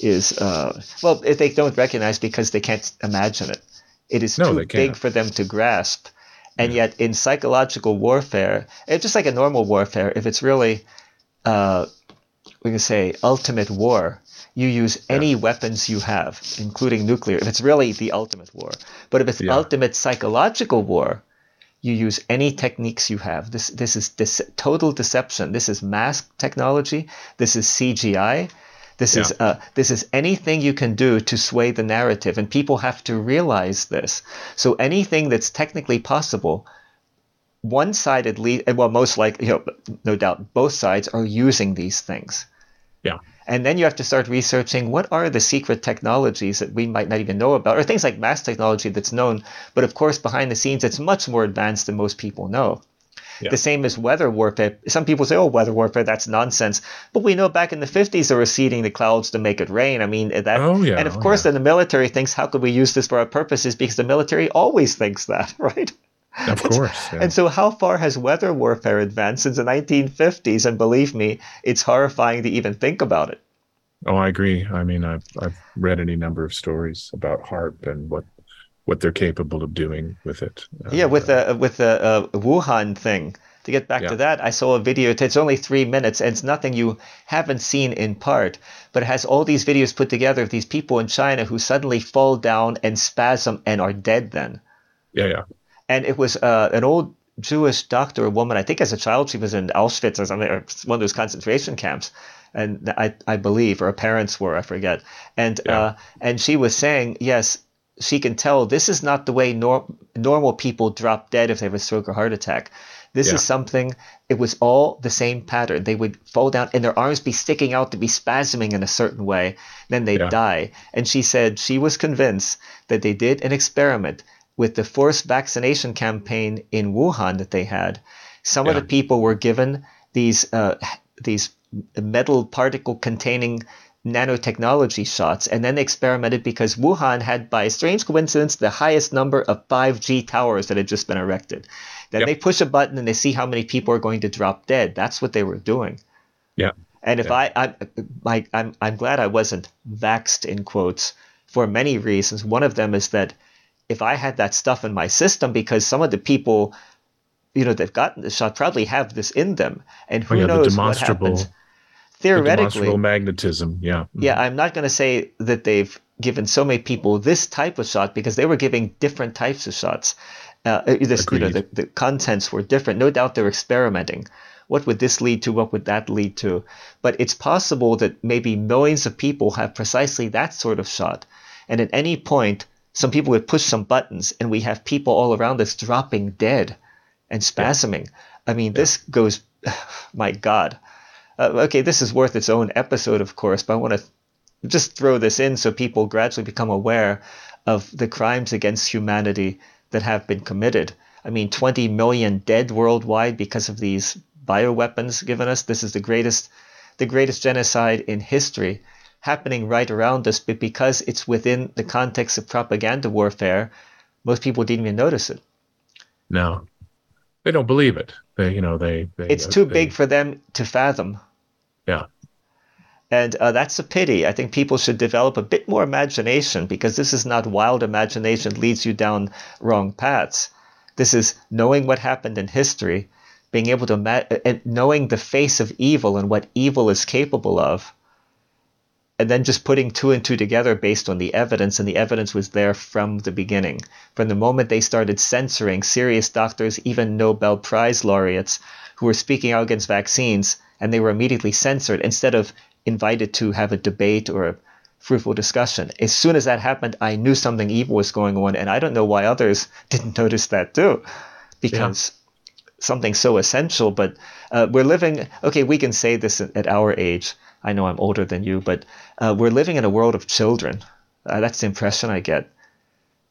is uh, well, if they don't recognize because they can't imagine it. It is no, too big for them to grasp. And yeah. yet, in psychological warfare, it's just like a normal warfare. If it's really, uh, we can say, ultimate war, you use any yeah. weapons you have, including nuclear, if it's really the ultimate war. But if it's yeah. ultimate psychological war, you use any techniques you have. This this is total deception. This is mask technology. This is CGI. This yeah. is uh, this is anything you can do to sway the narrative, and people have to realize this. So anything that's technically possible, one side at least, well, most likely, you know, no doubt, both sides are using these things. Yeah. And then you have to start researching what are the secret technologies that we might not even know about, or things like mass technology that's known, but of course behind the scenes it's much more advanced than most people know. Yeah. The same as weather warfare. Some people say, "Oh, weather warfare, that's nonsense." But we know back in the '50s they were seeding the clouds to make it rain. I mean, that. Oh, yeah, and of oh, course, yeah. then the military thinks, "How could we use this for our purposes?" Because the military always thinks that, right? Of course. Yeah. And so, how far has weather warfare advanced since the 1950s? And believe me, it's horrifying to even think about it. Oh, I agree. I mean, I've I've read any number of stories about HAARP and what what they're capable of doing with it. Yeah, with uh, the with the uh, Wuhan thing. To get back yeah. to that, I saw a video. It's only three minutes, and it's nothing you haven't seen in part, but it has all these videos put together of these people in China who suddenly fall down and spasm and are dead. Then. Yeah, yeah. And it was uh, an old Jewish doctor, a woman. I think as a child she was in Auschwitz or something, or one of those concentration camps and I, I believe, or her parents were, I forget. And yeah. uh, and she was saying, yes, she can tell this is not the way nor- normal people drop dead if they have a stroke or heart attack. This yeah. is something. It was all the same pattern. They would fall down, and their arms be sticking out to be spasming in a certain way. Then they'd yeah. die. And she said she was convinced that they did an experiment with the forced vaccination campaign in Wuhan that they had. Some of the people were given these uh, these metal particle containing nanotechnology shots. And then they experimented because Wuhan had, by a strange coincidence, the highest number of 5G towers that had just been erected. Then yep. they push a button and they see how many people are going to drop dead. That's what they were doing. Yeah. And if yeah. I, I, I'm, I'm glad I wasn't vaxed in quotes for many reasons. One of them is that if I had that stuff in my system, because some of the people, you know, they've gotten the shot probably have this in them, and who oh, yeah, knows what happens? theoretically the magnetism yeah yeah i'm not going to say that they've given so many people this type of shot because they were giving different types of shots. Uh, uh this, you know, the, the contents were different. No doubt they're experimenting. What would this lead to? What would that lead to? But it's possible that maybe millions of people have precisely that sort of shot. And at any point some people would push some buttons and we have people all around us dropping dead and spasming yeah. i mean yeah. this goes my god uh, okay, this is worth its own episode, of course, but I want to just throw this in so people gradually become aware of the crimes against humanity that have been committed. I mean, 20 million dead worldwide because of these bioweapons given us. This is the greatest, the greatest genocide in history happening right around us, but because it's within the context of propaganda warfare, most people didn't even notice it. No, they don't believe it. They, you know, they. they it's too they, big for them to fathom. Yeah. And uh, that's a pity. I think people should develop a bit more imagination because this is not wild imagination leads you down wrong paths. This is knowing what happened in history, being able to ma- and knowing the face of evil and what evil is capable of, and then just putting two and two together based on the evidence. And the evidence was there from the beginning. From the moment they started censoring serious doctors, even Nobel Prize laureates who were speaking out against vaccines and they were immediately censored instead of invited to have a debate or a fruitful discussion. As soon as that happened, I knew something evil was going on, and I don't know why others didn't notice that too, because yeah. something so essential. But uh, we're living. Okay, we can say this at our age. I know I'm older than you, but uh, we're living in a world of children. Uh, that's the impression I get.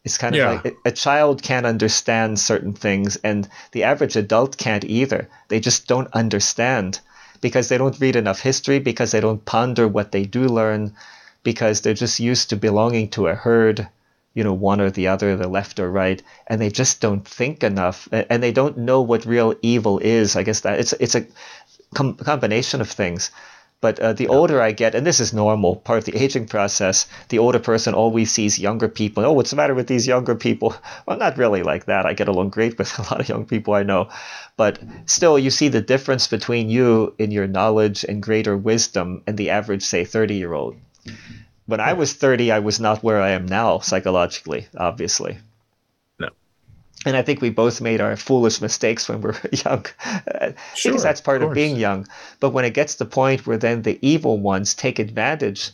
It's kind of Yeah. like a- child can't understand certain things, and the average adult can't either. They just don't understand because they don't read enough history, because they don't ponder what they do learn, because they're just used to belonging to a herd, you know, one or the other, the left or right, and they just don't think enough, and they don't know what real evil is. I guess that it's it's a com- combination of things. But uh, the older I get, and this is normal, part of the aging process, the older person always sees younger people. Oh, what's the matter with these younger people? Well, not really like that. I get along great with a lot of young people I know. But still, you see the difference between you in your knowledge and greater wisdom and the average, say, 30 year old. When I was 30, I was not where I am now psychologically, obviously. And I think we both made our foolish mistakes when we were young. Sure, because that's part of of being young. But when it gets to the point where then the evil ones take advantage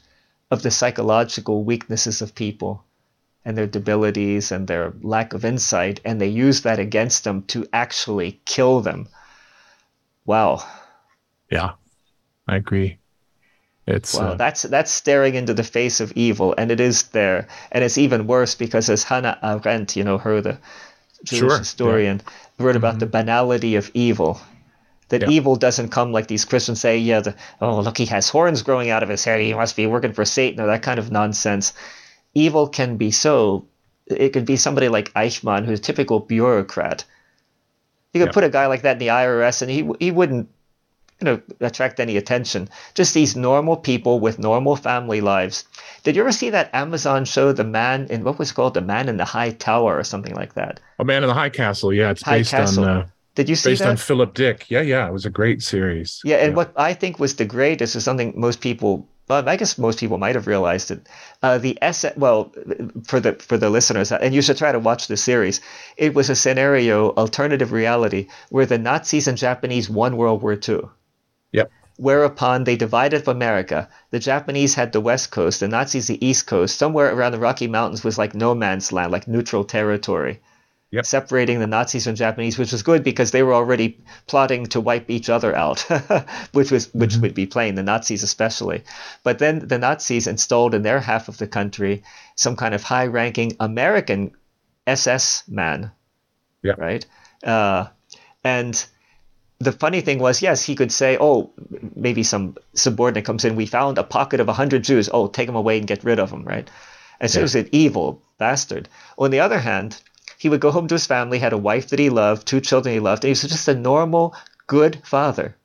of the psychological weaknesses of people and their debilities and their lack of insight, and they use that against them to actually kill them. Wow. Yeah, I agree. It's Wow, uh, that's that's staring into the face of evil, and it is there, and it's even worse because as Hannah Arendt, you know her, the Jewish Sure, yeah. historian, wrote about the mm-hmm. banality of evil. That Yeah. evil doesn't come like these Christians say, yeah, the, oh look, he has horns growing out of his head. he must be working for Satan, or that kind of nonsense. Evil can be so. It could be somebody like Eichmann, who's a typical bureaucrat. You could Yeah. put a guy like that in the IRS, and he he wouldn't you know attract any attention. Just these normal people with normal family lives. Did you ever see that Amazon show, The Man in what was called, The Man in the High Tower, or something like that? a man in the High Castle. Yeah, it's High based Castle. on uh, Did you see based that? on Philip Dick. Yeah, yeah, it was a great series. Yeah, and what I think was the greatest is something most people. Well, I guess most people might have realized it. Uh, the S. Well, for the for the listeners, and you should try to watch the series. It was a scenario, alternative reality, where the Nazis and Japanese won World War II. Whereupon they divided America. The Japanese had the West Coast, the Nazis the East Coast. Somewhere around the Rocky Mountains was like no man's land, like neutral territory Yep. separating the Nazis from Japanese, which was good because they were already plotting to wipe each other out, which was which would be plain, the Nazis especially. But then the Nazis installed in their half of the country some kind of high-ranking American SS man, Yeah. right? Uh, and the funny thing was, yes, he could say, "Oh, maybe some subordinate comes in. We found a pocket of hundred Jews. Oh, take them away and get rid of them." Right? And so Yeah. he was an evil bastard. On the other hand, he would go home to his family, had a wife that he loved, two children he loved, and he was just a normal, good father.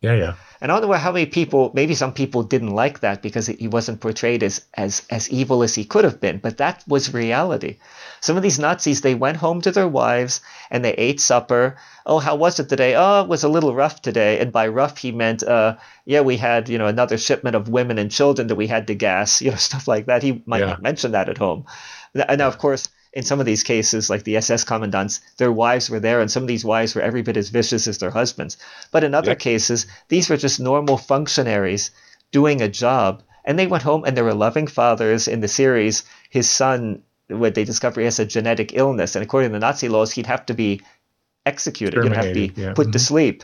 Yeah, yeah. And I don't know how many people, maybe some people didn't like that because he wasn't portrayed as, as, as evil as he could have been, but that was reality. Some of these Nazis, they went home to their wives and they ate supper. Oh, how was it today? Oh, it was a little rough today. And by rough, he meant, uh, yeah, we had, you know, another shipment of women and children that we had to gas, you know, stuff like that. He might Yeah. not mention that at home. And now, of course, in some of these cases, like the SS commandants, their wives were there, and some of these wives were every bit as vicious as their husbands. But in other Yep. cases, these were just normal functionaries doing a job, and they went home and they were loving fathers. In the series, his son, when they discover he has a genetic illness, and according to the Nazi laws, he'd have to be executed, he'd have to be yeah. put to Mhm. sleep.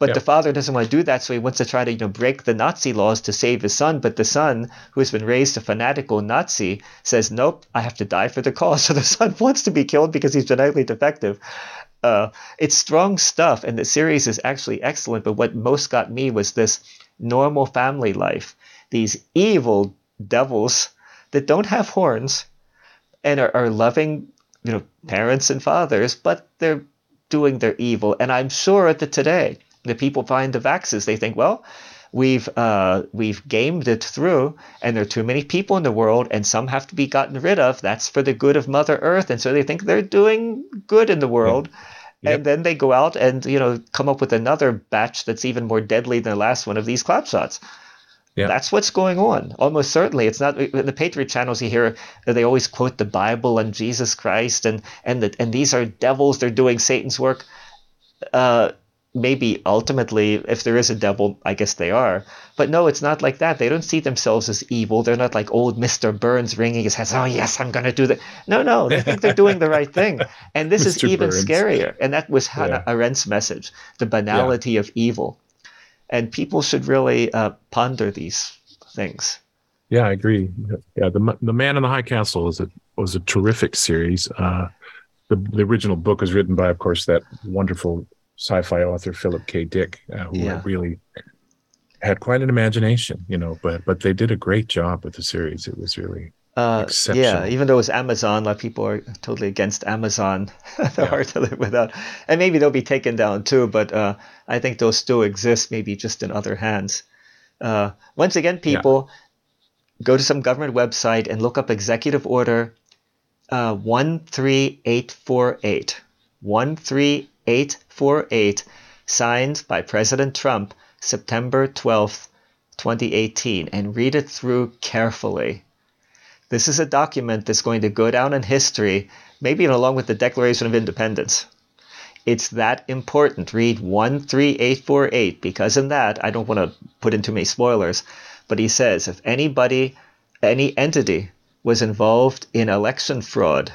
But Yep. the father doesn't want to do that, so he wants to try to you know break the Nazi laws to save his son. But the son, who has been raised a fanatical Nazi, says, "Nope, I have to die for the cause." So the son wants to be killed because he's genetically defective. Uh, it's strong stuff, and the series is actually excellent. But what most got me was this normal family life. These evil devils that don't have horns and are, are loving, you know, parents and fathers, but they're doing their evil. And I'm sure that today the people find the vaxes. They think, well, we've uh, we've gamed it through, and there are too many people in the world, and some have to be gotten rid of. That's for the good of Mother Earth, and so they think they're doing good in the world. Yep. And then they go out and you know come up with another batch that's even more deadly than the last one of these clap shots. Yeah. That's what's going on. Almost certainly, it's not in the Patriot channels. You hear they always quote the Bible and Jesus Christ, and and the, and these are devils. They're doing Satan's work. Uh, maybe ultimately, if there is a devil, I guess they are. But no, it's not like that. They don't see themselves as evil. They're not like old Mister Burns wringing his hands. Oh yes, I'm going to do that. No, no, they think they're doing the right thing. And this is even Burns. scarier. And that was Hannah Arendt's message: the banality of evil. And people should really uh, ponder these things. Yeah, I agree. Yeah, the the man in the high castle is a was a terrific series. Uh, the, the original book was written by, of course, that wonderful sci-fi author Philip K. Dick, uh, who Yeah. really had quite an imagination, you know. But but they did a great job with the series. It was really Uh, yeah, even though it's Amazon, a lot of people are totally against Amazon. They're Yeah. hard to live without. And maybe they'll be taken down too, but uh, I think they'll still exist, maybe just in other hands. Uh, once again, people, go to some government website and look up Executive Order uh, 13848. 13848, signed by President Trump September 12th, 2018, and read it through carefully. This is a document that's going to go down in history, maybe along with the Declaration of Independence. It's that important. Read 13848 because in that, I don't want to put in too many spoilers, but he says if anybody, any entity was involved in election fraud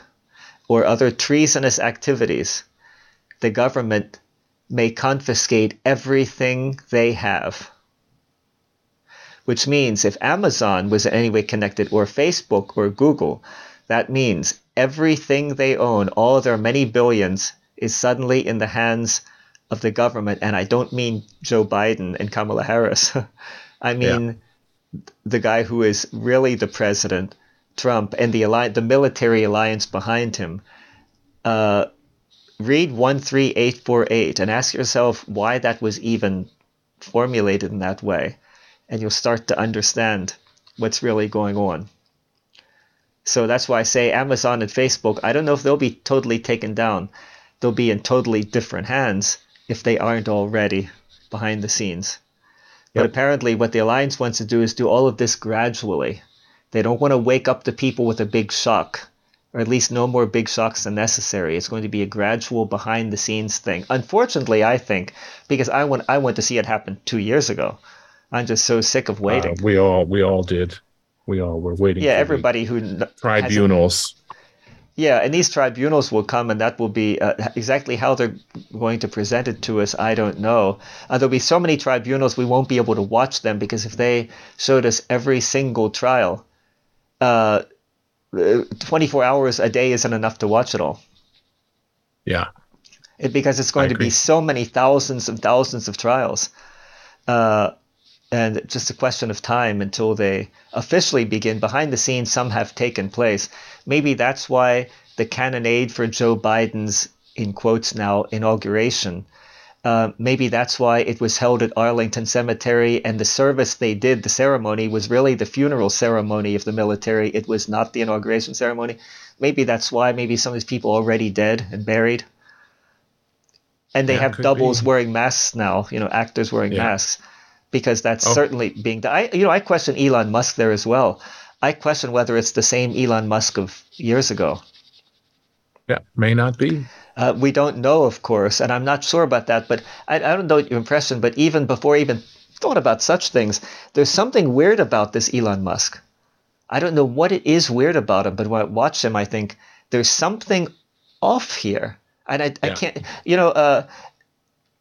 or other treasonous activities, the government may confiscate everything they have which means if Amazon was in any way connected, or Facebook or Google, that means everything they own, all their many billions, is suddenly in the hands of the government. And I don't mean Joe Biden and Kamala Harris. I mean the guy who is really the president, Trump, and the alli- the military alliance behind him. Uh, read 13848 and ask yourself why that was even formulated in that way and you'll start to understand what's really going on. So that's why I say Amazon and Facebook, I don't know if they'll be totally taken down. They'll be in totally different hands if they aren't already behind the scenes. But Yep. apparently, what the Alliance wants to do is do all of this gradually. They don't want to wake up the people with a big shock, or at least no more big shocks than necessary. It's going to be a gradual behind the scenes thing. Unfortunately, I think, because I want, I want to see it happen two years ago. I'm just so sick of waiting. Uh, we all we all did. We all were waiting. yeah, for the everybody who kn- has a- tribunals. yeah, and these tribunals will come, and that will be uh, exactly how they're going to present it to us. I don't know. Uh, there'll be so many tribunals we won't be able to watch them because if they showed us every single trial, uh, uh, 24 hours a day isn't enough to watch it all. Yeah, It, because it's going I to be so many thousands and thousands of trials. Uh, and just a question of time until they officially begin. Behind the scenes, some have taken place. Maybe that's why the cannonade for Joe Biden's, in quotes now, inauguration. Uh, maybe that's why it was held at Arlington Cemetery, and the service they did, the ceremony, was really the funeral ceremony of the military. It was not the inauguration ceremony. Maybe that's why. Maybe some of these people are already dead and buried and they Yeah, have doubles be. wearing masks now. You know, actors wearing Yeah. masks because that's Oh. certainly being done. I, you know, I question Elon Musk there as well. I question whether it's the same Elon Musk of years ago. yeah, may not be. Uh, we don't know, of course, and I'm not sure about that. But I, I don't know your impression. But even before I even thought about such things, there's something weird about this Elon Musk. I don't know what it is weird about him, but when I watch him, I think there's something off here, and I, I can't, you know, uh,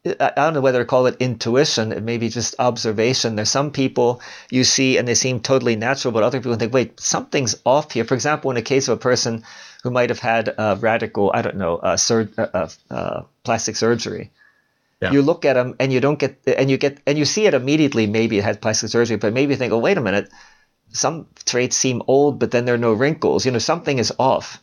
I I don't know whether to call it intuition, it may be just observation. There's some people you see and they seem totally natural, but other people think, wait, something's off here. For example, in a case of a person who might have had a radical, I don't know, uh, sur- uh, uh, uh, plastic surgery. Yeah. You look at them and you don't get, and you get, and you see it immediately. Maybe it had plastic surgery, but maybe you think, oh, wait a minute, some traits seem old, but then there are no wrinkles. You know, something is off.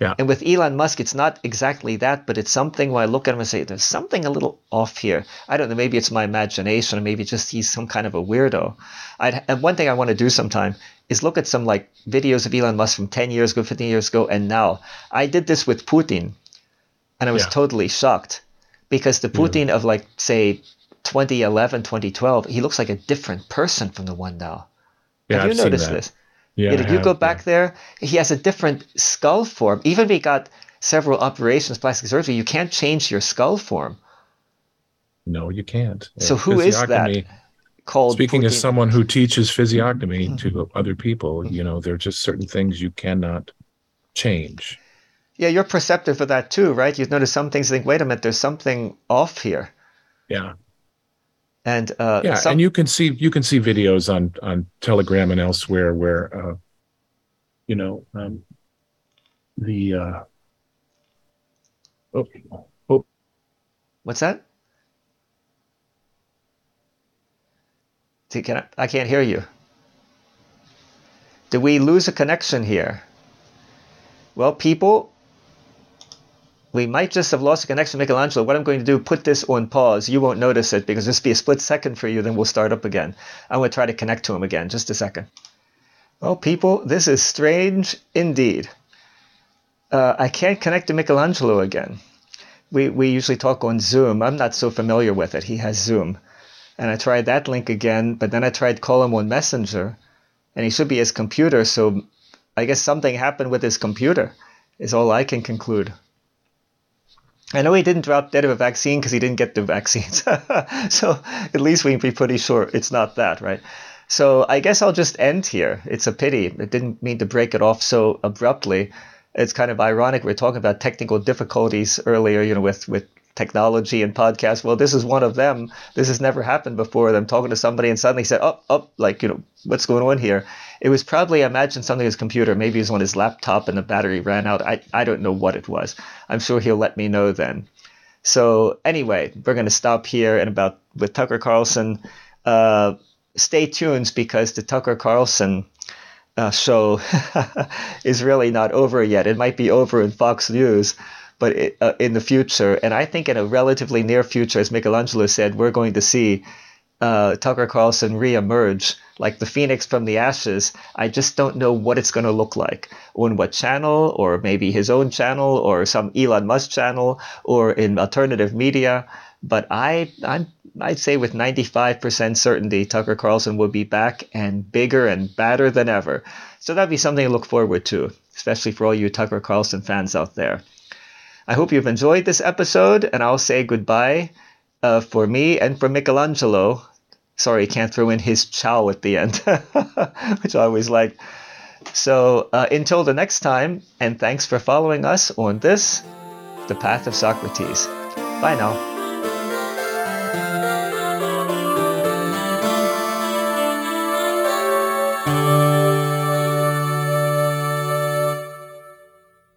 Yeah. And with Elon Musk, it's not exactly that, but it's something when I look at him and say, there's something a little off here. I don't know, maybe it's my imagination, or maybe just he's some kind of a weirdo. I'd, and one thing I want to do sometime is look at some like videos of Elon Musk from 10 years ago, 15 years ago, and now. I did this with Putin, and I was Yeah. totally shocked because the Putin of like, say, 2011, 2012, he looks like a different person from the one now. Yeah, Have you I've noticed this? Yeah, Yeah, I did you have, go yeah. back there? He has a different skull form. Even if he got several operations, plastic surgery, you can't change your skull form. No, you can't. So who is that Called Speaking as someone who teaches physiognomy Mm-hmm. to other people, you know, there are just certain things you cannot change. Yeah, you're perceptive of that too, right? You notice some things. Think, wait a minute, there's something off here. Yeah, And uh, yeah, some, and you can see you can see videos on on Telegram and elsewhere where, uh, you know, um, the uh, oh oh What's that? Can I, I can't hear you. Did we lose a connection here? Well, people, we might just have lost a connection Michelangelo. What I'm going to do, put this on pause. You won't notice it because this will be a split second for you, then we'll start up again. I'm going to try to connect to him again. Just a second. Well, people, this is strange indeed. Uh, I can't connect to Michelangelo again. We, we usually talk on Zoom. I'm not so familiar with it. He has Zoom. And I tried that link again, but then I tried call him on Messenger, and he should be his computer. So I guess something happened with his computer, is all I can conclude. I know he didn't drop dead of a vaccine because he didn't get the vaccines. so at least we can be pretty sure it's not that, right? So I guess I'll just end here. It's a pity. I didn't mean to break it off so abruptly. It's kind of ironic. We are talking about technical difficulties earlier, you know, with, with technology and podcasts. Well, this is one of them. This has never happened before. I'm talking to somebody and suddenly said, "Oh, oh, like you know, what's going on here?" It was probably I imagine something his computer. Maybe it was on his laptop and the battery ran out. I I don't know what it was. I'm sure he'll let me know then. So anyway, we're going to stop here and about with Tucker Carlson. Uh, stay tuned because the Tucker Carlson uh, show is really not over yet. It might be over in Fox News but it, uh, in the future, and I think in a relatively near future, as Michelangelo said, we're going to see uh, Tucker Carlson reemerge like the phoenix from the ashes. I just don't know what it's going to look like on what channel, or maybe his own channel, or some Elon Musk channel, or in alternative media. But I, I'm, I'd say with 95% certainty, Tucker Carlson will be back and bigger and badder than ever. So that'd be something to look forward to, especially for all you Tucker Carlson fans out there. I hope you've enjoyed this episode, and I'll say goodbye uh, for me and for Michelangelo. Sorry, can't throw in his ciao at the end, which I always like. So uh, until the next time, and thanks for following us on this, The Path of Socrates. Bye now.